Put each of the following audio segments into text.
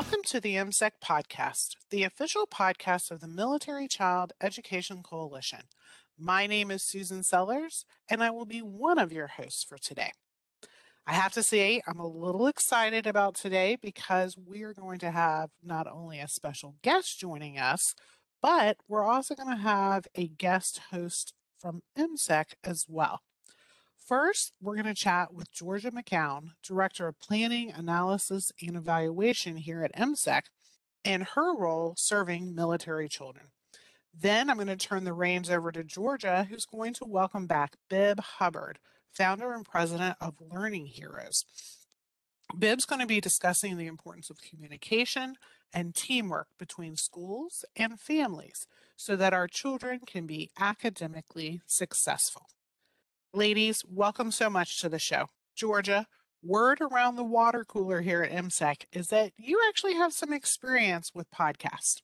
Welcome to the MCEC podcast, the official podcast of the Military Child Education Coalition. My name is Susan Sellers, and I will be one of your hosts for today. I have to say, I'm a little excited about today because we are going to have not only a special guest joining us, but we're also going to have a guest host from MCEC as well. First, we're going to chat with Georgia McCown, Director of Planning, Analysis, and Evaluation here at MCEC, and her role serving military children. Then I'm going to turn the reins over to Georgia, who's going to welcome back Bibb Hubbard, founder and president of Learning Heroes. Bibb's going to be discussing the importance of communication and teamwork between schools and families so that our children can be academically successful. Ladies, welcome so much to the show. Georgia, word around the water cooler here at MCEC is that you actually have some experience with podcasts.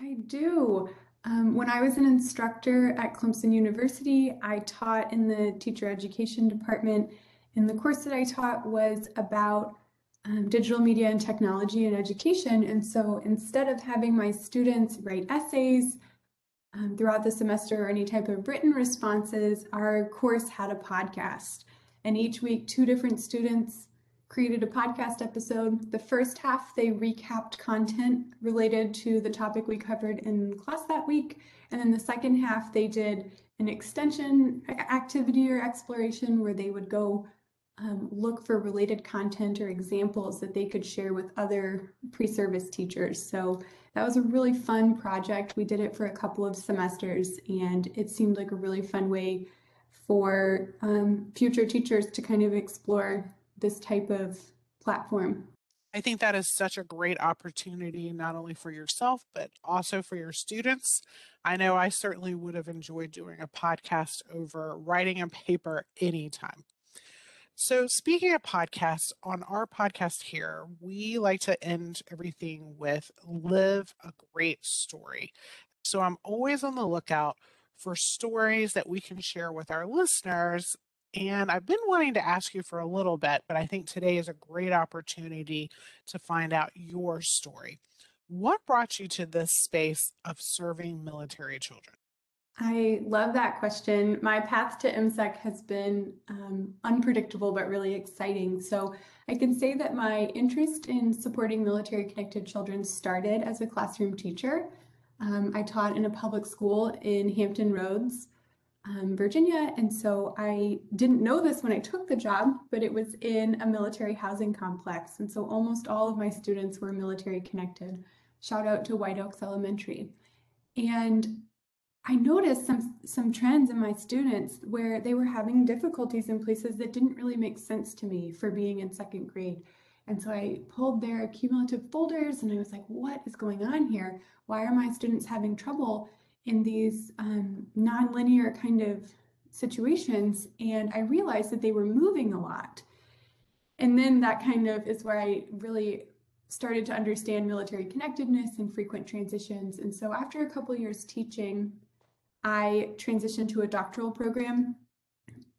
I do. Um, when I was an instructor at Clemson University, I taught in the teacher education department, and the course that I taught was about um, digital media and technology in education. And so instead of having my students write essays, um, throughout the semester or any type of written responses, our course had a podcast. And each week, two different students created a podcast episode. The first half, they recapped content related to the topic we covered in class that week. And then the second half, they did an extension activity or exploration where they would go um, look for related content or examples that they could share with other pre-service teachers. So that was a really fun project. We did it for a couple of semesters and it seemed like a really fun way for um, future teachers to kind of explore this type of platform. I think that is such a great opportunity, not only for yourself, but also for your students. I know I certainly would have enjoyed doing a podcast over writing a paper anytime. So, speaking of podcasts, on our podcast here, we like to end everything with live a great story. So, I'm always on the lookout for stories that we can share with our listeners. And I've been wanting to ask you for a little bit, but I think today is a great opportunity to find out your story. What brought you to this space of serving military children? I love that question. My path to MCEC has been um, unpredictable but really exciting. So I can say that my interest in supporting military connected children started as a classroom teacher. Um, I taught in a public school in Hampton Roads, um, Virginia, and so I didn't know this when I took the job, but it was in a military housing complex. And so almost all of my students were military connected. Shout out to White Oaks Elementary. And I noticed some some trends in my students where they were having difficulties in places that didn't really make sense to me for being in second grade. And so I pulled their cumulative folders and I was like, what is going on here? Why are my students having trouble in these um, nonlinear kind of situations? And I realized that they were moving a lot. And then that kind of is where I really started to understand military connectedness and frequent transitions. And so after a couple years teaching, I transitioned to a doctoral program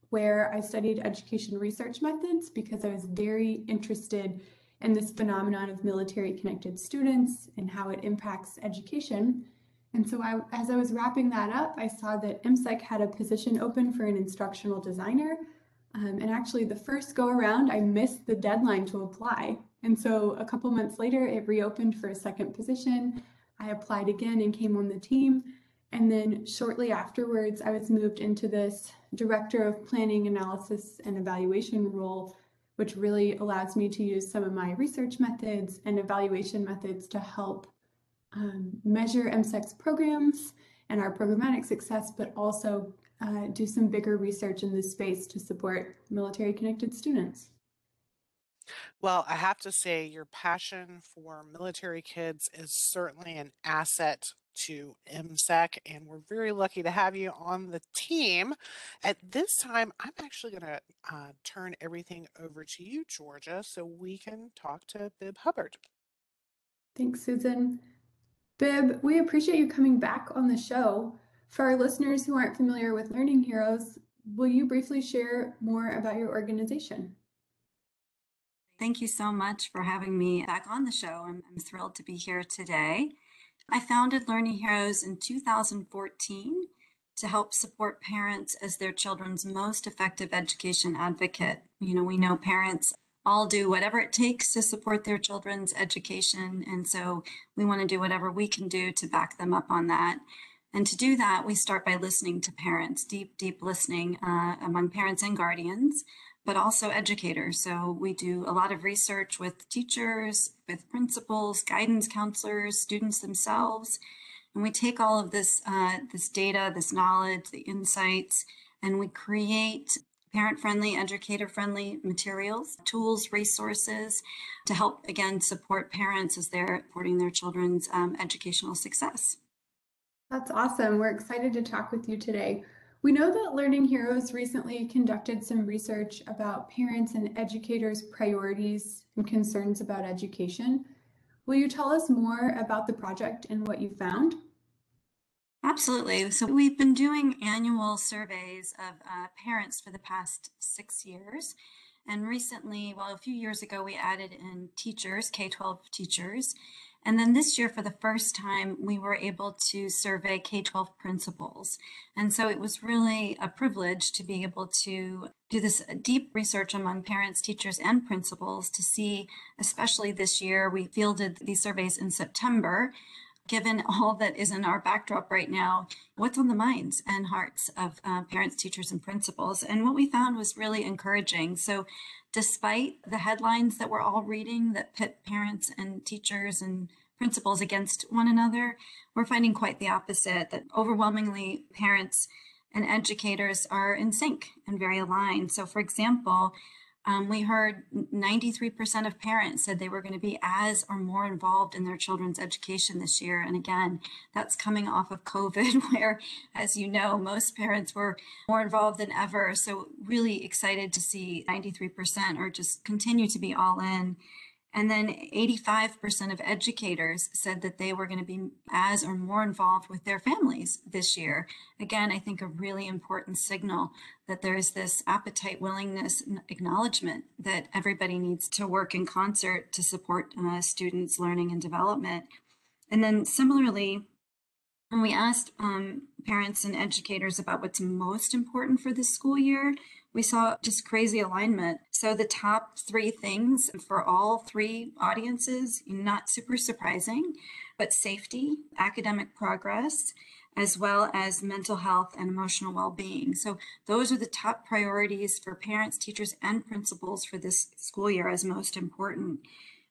where I studied education research methods because I was very interested in this phenomenon of military connected students and how it impacts education. And so I, as I was wrapping that up, I saw that MCEC had a position open for an instructional designer. Um, and actually the first go around, I missed the deadline to apply. And so a couple months later, it reopened for a second position. I applied again and came on the team. And then shortly afterwards, I was moved into this director of planning, analysis, and evaluation role, which really allows me to use some of my research methods and evaluation methods to help um, measure MCEC's programs and our programmatic success, but also uh, do some bigger research in this space to support military connected students. Well, I have to say, your passion for military kids is certainly an asset to MCEC, and we're very lucky to have you on the team. At this time, I'm actually going to uh, turn everything over to you, Georgia, so we can talk to Bibb Hubbard. Thanks, Susan. Bibb, we appreciate you coming back on the show. For our listeners who aren't familiar with Learning Heroes, will you briefly share more about your organization? Thank you so much for having me back on the show. I'm, I'm thrilled to be here today. I founded Learning Heroes in 2014 to help support parents as their children's most effective education advocate. You know, we know parents all do whatever it takes to support their children's education. And so we want to do whatever we can do to back them up on that. And to do that, we start by listening to parents, deep, deep listening uh, among parents and guardians, but also educators. So we do a lot of research with teachers, with principals, guidance counselors, students themselves. And we take all of this, uh, this data, this knowledge, the insights, and we create parent-friendly, educator-friendly materials, tools, resources to help, again, support parents as they're supporting their children's um, educational success. That's awesome. We're excited to talk with you today. We know that Learning Heroes recently conducted some research about parents and educators' priorities and concerns about education. Will you tell us more about the project and what you found? Absolutely. So we've been doing annual surveys of uh, parents for the past six years. And recently, well, a few years ago, we added in teachers, K-12 teachers. And then this year, for the first time, we were able to survey K-12 principals. And so it was really a privilege to be able to do this uh, deep research among parents, teachers, and principals to see, especially this year, we fielded these surveys in September given all that is in our backdrop right now, what's on the minds and hearts of uh, parents, teachers, and principals. And what we found was really encouraging. So despite the headlines that we're all reading that pit parents and teachers and principals against one another, we're finding quite the opposite, that overwhelmingly parents and educators are in sync and very aligned. So for example, um, we heard 93% of parents said they were going to be as or more involved in their children's education this year. And again, that's coming off of COVID, where, as you know, most parents were more involved than ever. So, really excited to see 93% or just continue to be all in. And then 85% of educators said that they were going to be as or more involved with their families this year. Again, I think a really important signal that there is this appetite, willingness, and acknowledgement that everybody needs to work in concert to support uh, students' learning and development. And then similarly, when we asked um, parents and educators about what's most important for this school year, we saw just crazy alignment. So the top three things for all three audiences, not super surprising, but safety, academic progress, as well as mental health and emotional well-being. So those are the top priorities for parents, teachers, and principals for this school year as most important.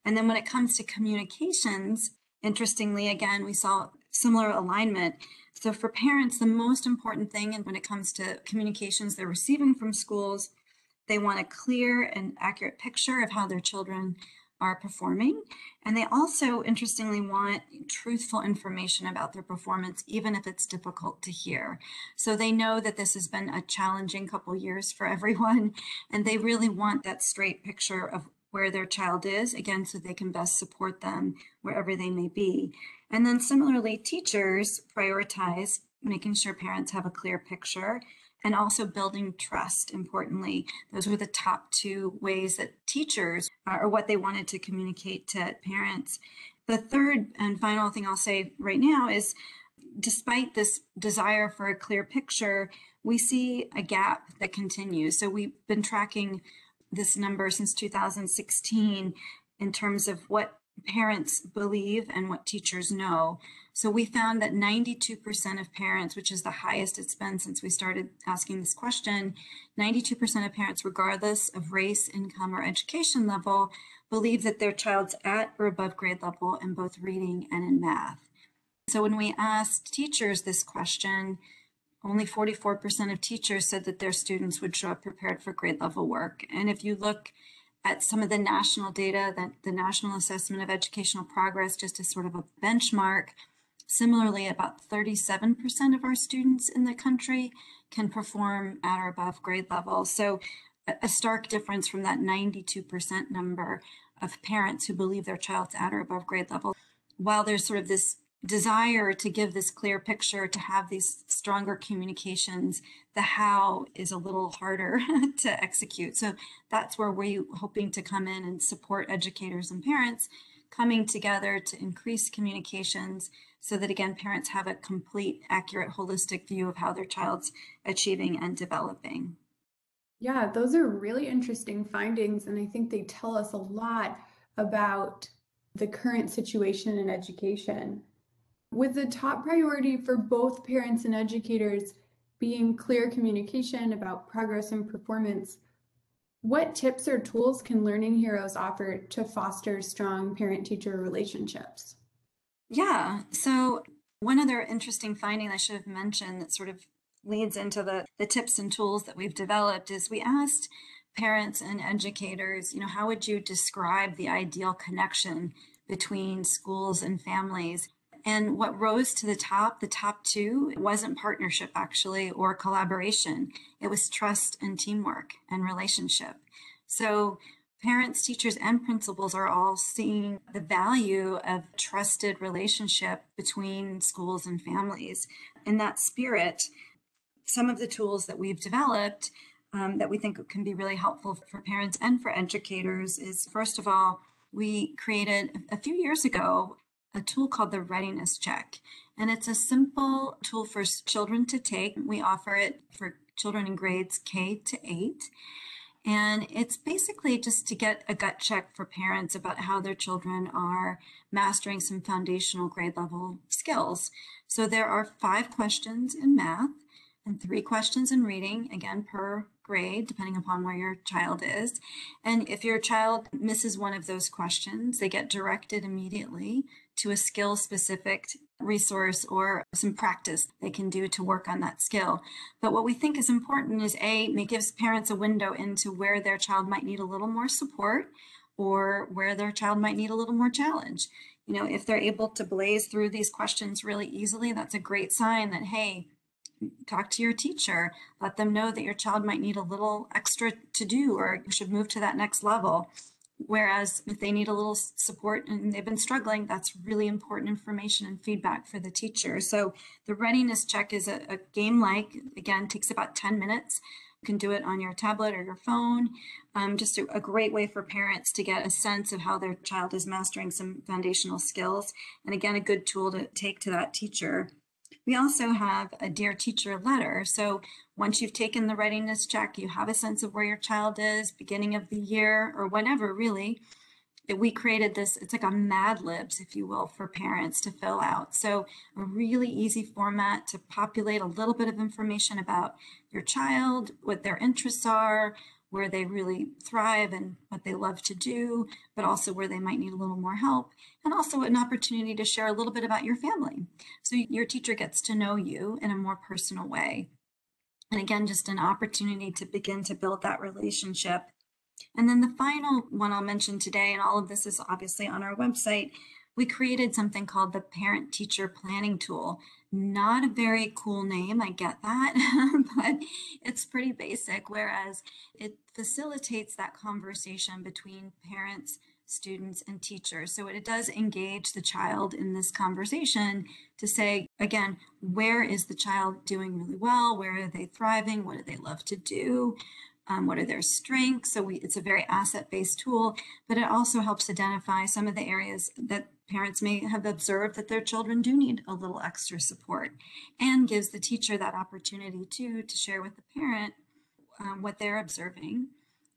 And then when it comes to communications, interestingly, again, we saw similar alignment. So for parents, the most important thing and when it comes to communications they're receiving from schools, they want a clear and accurate picture of how their children are performing. And they also, interestingly, want truthful information about their performance, even if it's difficult to hear. So they know that this has been a challenging couple years for everyone, and they really want that straight picture of where their child is, again, so they can best support them wherever they may be. And then similarly, teachers prioritize making sure parents have a clear picture and also building trust, importantly. Those were the top two ways that teachers uh, or what they wanted to communicate to parents. The third and final thing I'll say right now is despite this desire for a clear picture, we see a gap that continues. So we've been tracking this number since 2016 in terms of what parents believe and what teachers know. So we found that 92% of parents, which is the highest it's been since we started asking this question, 92% of parents, regardless of race, income, or education level, believe that their child's at or above grade level in both reading and in math. So when we asked teachers this question, only 44% of teachers said that their students would show up prepared for grade level work. And if you look at some of the national data, that the National Assessment of Educational Progress, just as sort of a benchmark, similarly, about 37% of our students in the country can perform at or above grade level. So a stark difference from that 92% number of parents who believe their child's at or above grade level. While there's sort of this desire to give this clear picture, to have these stronger communications, the how is a little harder to execute. So that's where we're hoping to come in and support educators and parents coming together to increase communications so that again, parents have a complete, accurate, holistic view of how their child's achieving and developing. Yeah, those are really interesting findings. And I think they tell us a lot about the current situation in education. With the top priority for both parents and educators being clear communication about progress and performance, what tips or tools can Learning Heroes offer to foster strong parent teacher relationships? Yeah, so one other interesting finding I should have mentioned that sort of leads into the, the tips and tools that we've developed is we asked parents and educators, you know, how would you describe the ideal connection between schools and families? And what rose to the top, the top two, wasn't partnership actually or collaboration. It was trust and teamwork and relationship. So parents, teachers, and principals are all seeing the value of trusted relationship between schools and families. In that spirit, some of the tools that we've developed um, that we think can be really helpful for parents and for educators is first of all, we created a few years ago a tool called the Readiness Check. And it's a simple tool for children to take. We offer it for children in grades K to 8. And it's basically just to get a gut check for parents about how their children are mastering some foundational grade level skills. So there are five questions in math and three questions in reading, again, per grade, depending upon where your child is. And if your child misses one of those questions, they get directed immediately to a skill specific resource or some practice they can do to work on that skill. But what we think is important is A, it gives parents a window into where their child might need a little more support or where their child might need a little more challenge. You know, if they're able to blaze through these questions really easily, that's a great sign that, hey, talk to your teacher, let them know that your child might need a little extra to do or should move to that next level. Whereas if they need a little support and they've been struggling, that's really important information and feedback for the teacher. So the readiness check is a, a game like, again, takes about 10 minutes. You can do it on your tablet or your phone. Um, just a, a great way for parents to get a sense of how their child is mastering some foundational skills. And again, a good tool to take to that teacher. We also have a Dear Teacher letter. So once you've taken the readiness check, you have a sense of where your child is, beginning of the year or whenever really, we created this, it's like a Mad Libs, if you will, for parents to fill out. So a really easy format to populate a little bit of information about your child, what their interests are, where they really thrive and what they love to do, but also where they might need a little more help, and also an opportunity to share a little bit about your family. So your teacher gets to know you in a more personal way. And again, just an opportunity to begin to build that relationship. And then the final one I'll mention today, and all of this is obviously on our website, we created something called the Parent Teacher Planning Tool. Not a very cool name, I get that, but it's pretty basic, whereas it facilitates that conversation between parents, students, and teachers. So it does engage the child in this conversation to say, again, where is the child doing really well? Where are they thriving? What do they love to do? Um, what are their strengths? So we, it's a very asset-based tool, but it also helps identify some of the areas that parents may have observed that their children do need a little extra support and gives the teacher that opportunity too to share with the parent um, what they're observing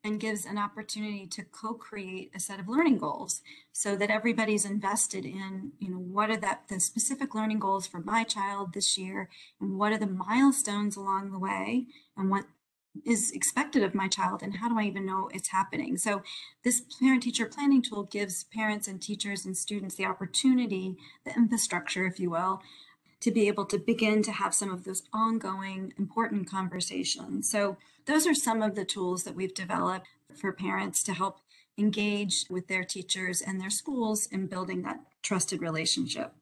and gives an opportunity to co-create a set of learning goals so that everybody's invested in you know what are that the specific learning goals for my child this year and what are the milestones along the way and what is expected of my child and how do I even know it's happening? So this parent teacher planning tool gives parents and teachers and students the opportunity, the infrastructure, if you will, to be able to begin to have some of those ongoing important conversations. So those are some of the tools that we've developed for parents to help engage with their teachers and their schools in building that trusted relationship.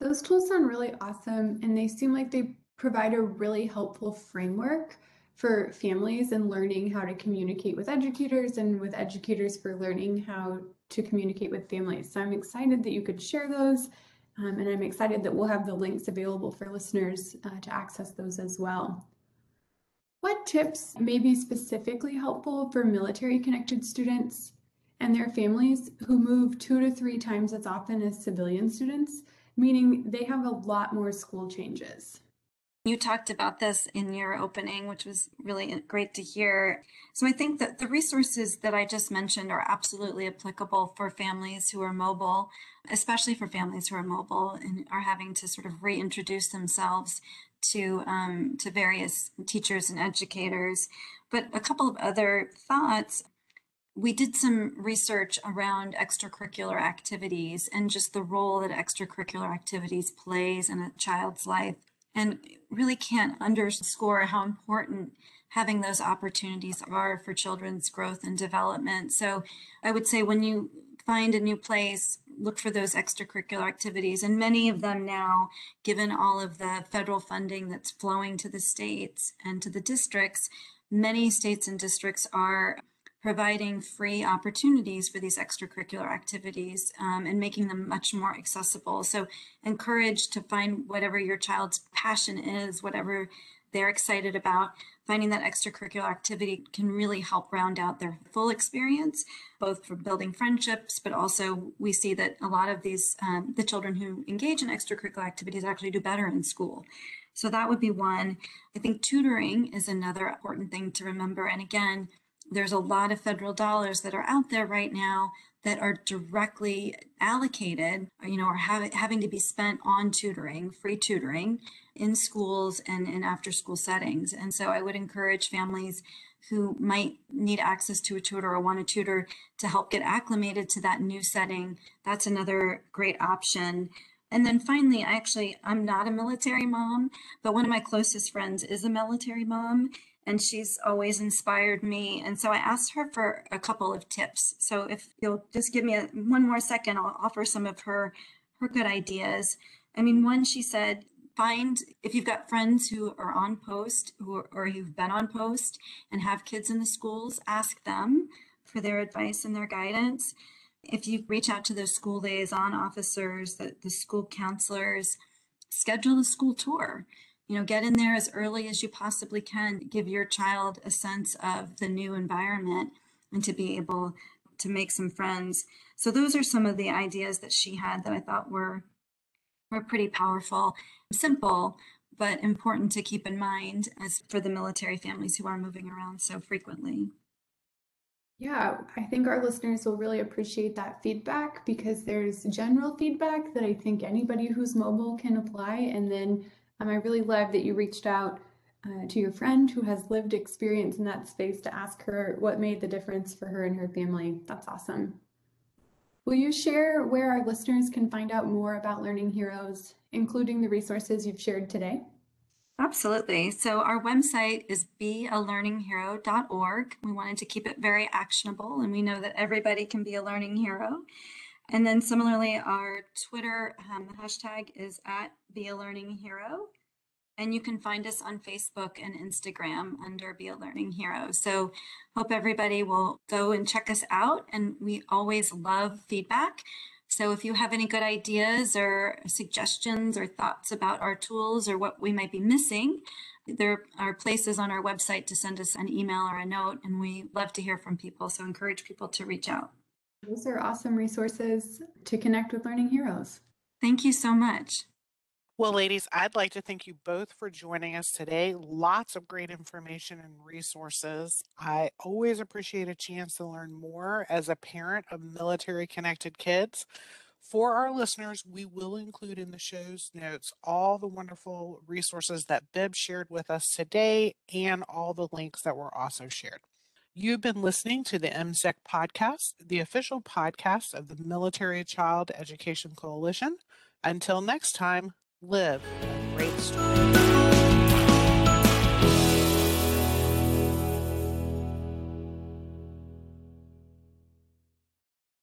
Those tools sound really awesome and they seem like they provide a really helpful framework for families and learning how to communicate with educators and with educators for learning how to communicate with families. So I'm excited that you could share those Um, and I'm excited that we'll have the links available for listeners uh, to access those as well. What tips may be specifically helpful for military connected students and their families who move two to three times as often as civilian students, meaning they have a lot more school changes? You talked about this in your opening, which was really great to hear. So I think that the resources that I just mentioned are absolutely applicable for families who are mobile, especially for families who are mobile and are having to sort of reintroduce themselves to um, to various teachers and educators. But a couple of other thoughts. We did some research around extracurricular activities and just the role that extracurricular activities plays in a child's life and really can't underscore how important having those opportunities are for children's growth and development. So I would say when you find a new place, look for those extracurricular activities. And many of them now, given all of the federal funding that's flowing to the states and to the districts, many states and districts are providing free opportunities for these extracurricular activities um, and making them much more accessible. So encourage to find whatever your child's passion is, whatever they're excited about. Finding that extracurricular activity can really help round out their full experience, both for building friendships, but also we see that a lot of these, um, the children who engage in extracurricular activities actually do better in school. So that would be one. I think tutoring is another important thing to remember. And again, there's a lot of federal dollars that are out there right now that are directly allocated, you know, or have, having to be spent on tutoring, free tutoring in schools and in after school settings. And so I would encourage families who might need access to a tutor or want a tutor to help get acclimated to that new setting. That's another great option. And then finally, I actually, I'm not a military mom, but one of my closest friends is a military mom and she's always inspired me. And so I asked her for a couple of tips. So if you'll just give me a, one more second, I'll offer some of her her good ideas. I mean, one, she said, find if you've got friends who are on post who, or you've been on post and have kids in the schools, ask them for their advice and their guidance. If you reach out to those school liaison officers, the, the school counselors, schedule a school tour you know, get in there as early as you possibly can, give your child a sense of the new environment and to be able to make some friends. So those are some of the ideas that she had that I thought were were pretty powerful, simple, but important to keep in mind as for the military families who are moving around so frequently. Yeah, I think our listeners will really appreciate that feedback because there's general feedback that I think anybody who's mobile can apply. And then um, I really love that you reached out uh, to your friend who has lived experience in that space to ask her what made the difference for her and her family. That's awesome. Will you share where our listeners can find out more about Learning Heroes, including the resources you've shared today? Absolutely. So our website is bealearninghero.org. We wanted to keep it very actionable, and we know that everybody can be a learning hero. And then similarly, our Twitter um, hashtag is at Be a Learning Hero. And you can find us on Facebook and Instagram under Be a Learning Hero. So hope everybody will go and check us out. And we always love feedback. So if you have any good ideas or suggestions or thoughts about our tools or what we might be missing, there are places on our website to send us an email or a note, and we love to hear from people. So encourage people to reach out. Those are awesome resources to connect with Learning Heroes. Thank you so much. Well, ladies, I'd like to thank you both for joining us today. Lots of great information and resources. I always appreciate a chance to learn more as a parent of military connected kids. For our listeners, we will include in the show's notes all the wonderful resources that Bibb shared with us today and all the links that were also shared. You've been listening to the MCEC podcast, the official podcast of the Military Child Education Coalition. Until next time, live a great story.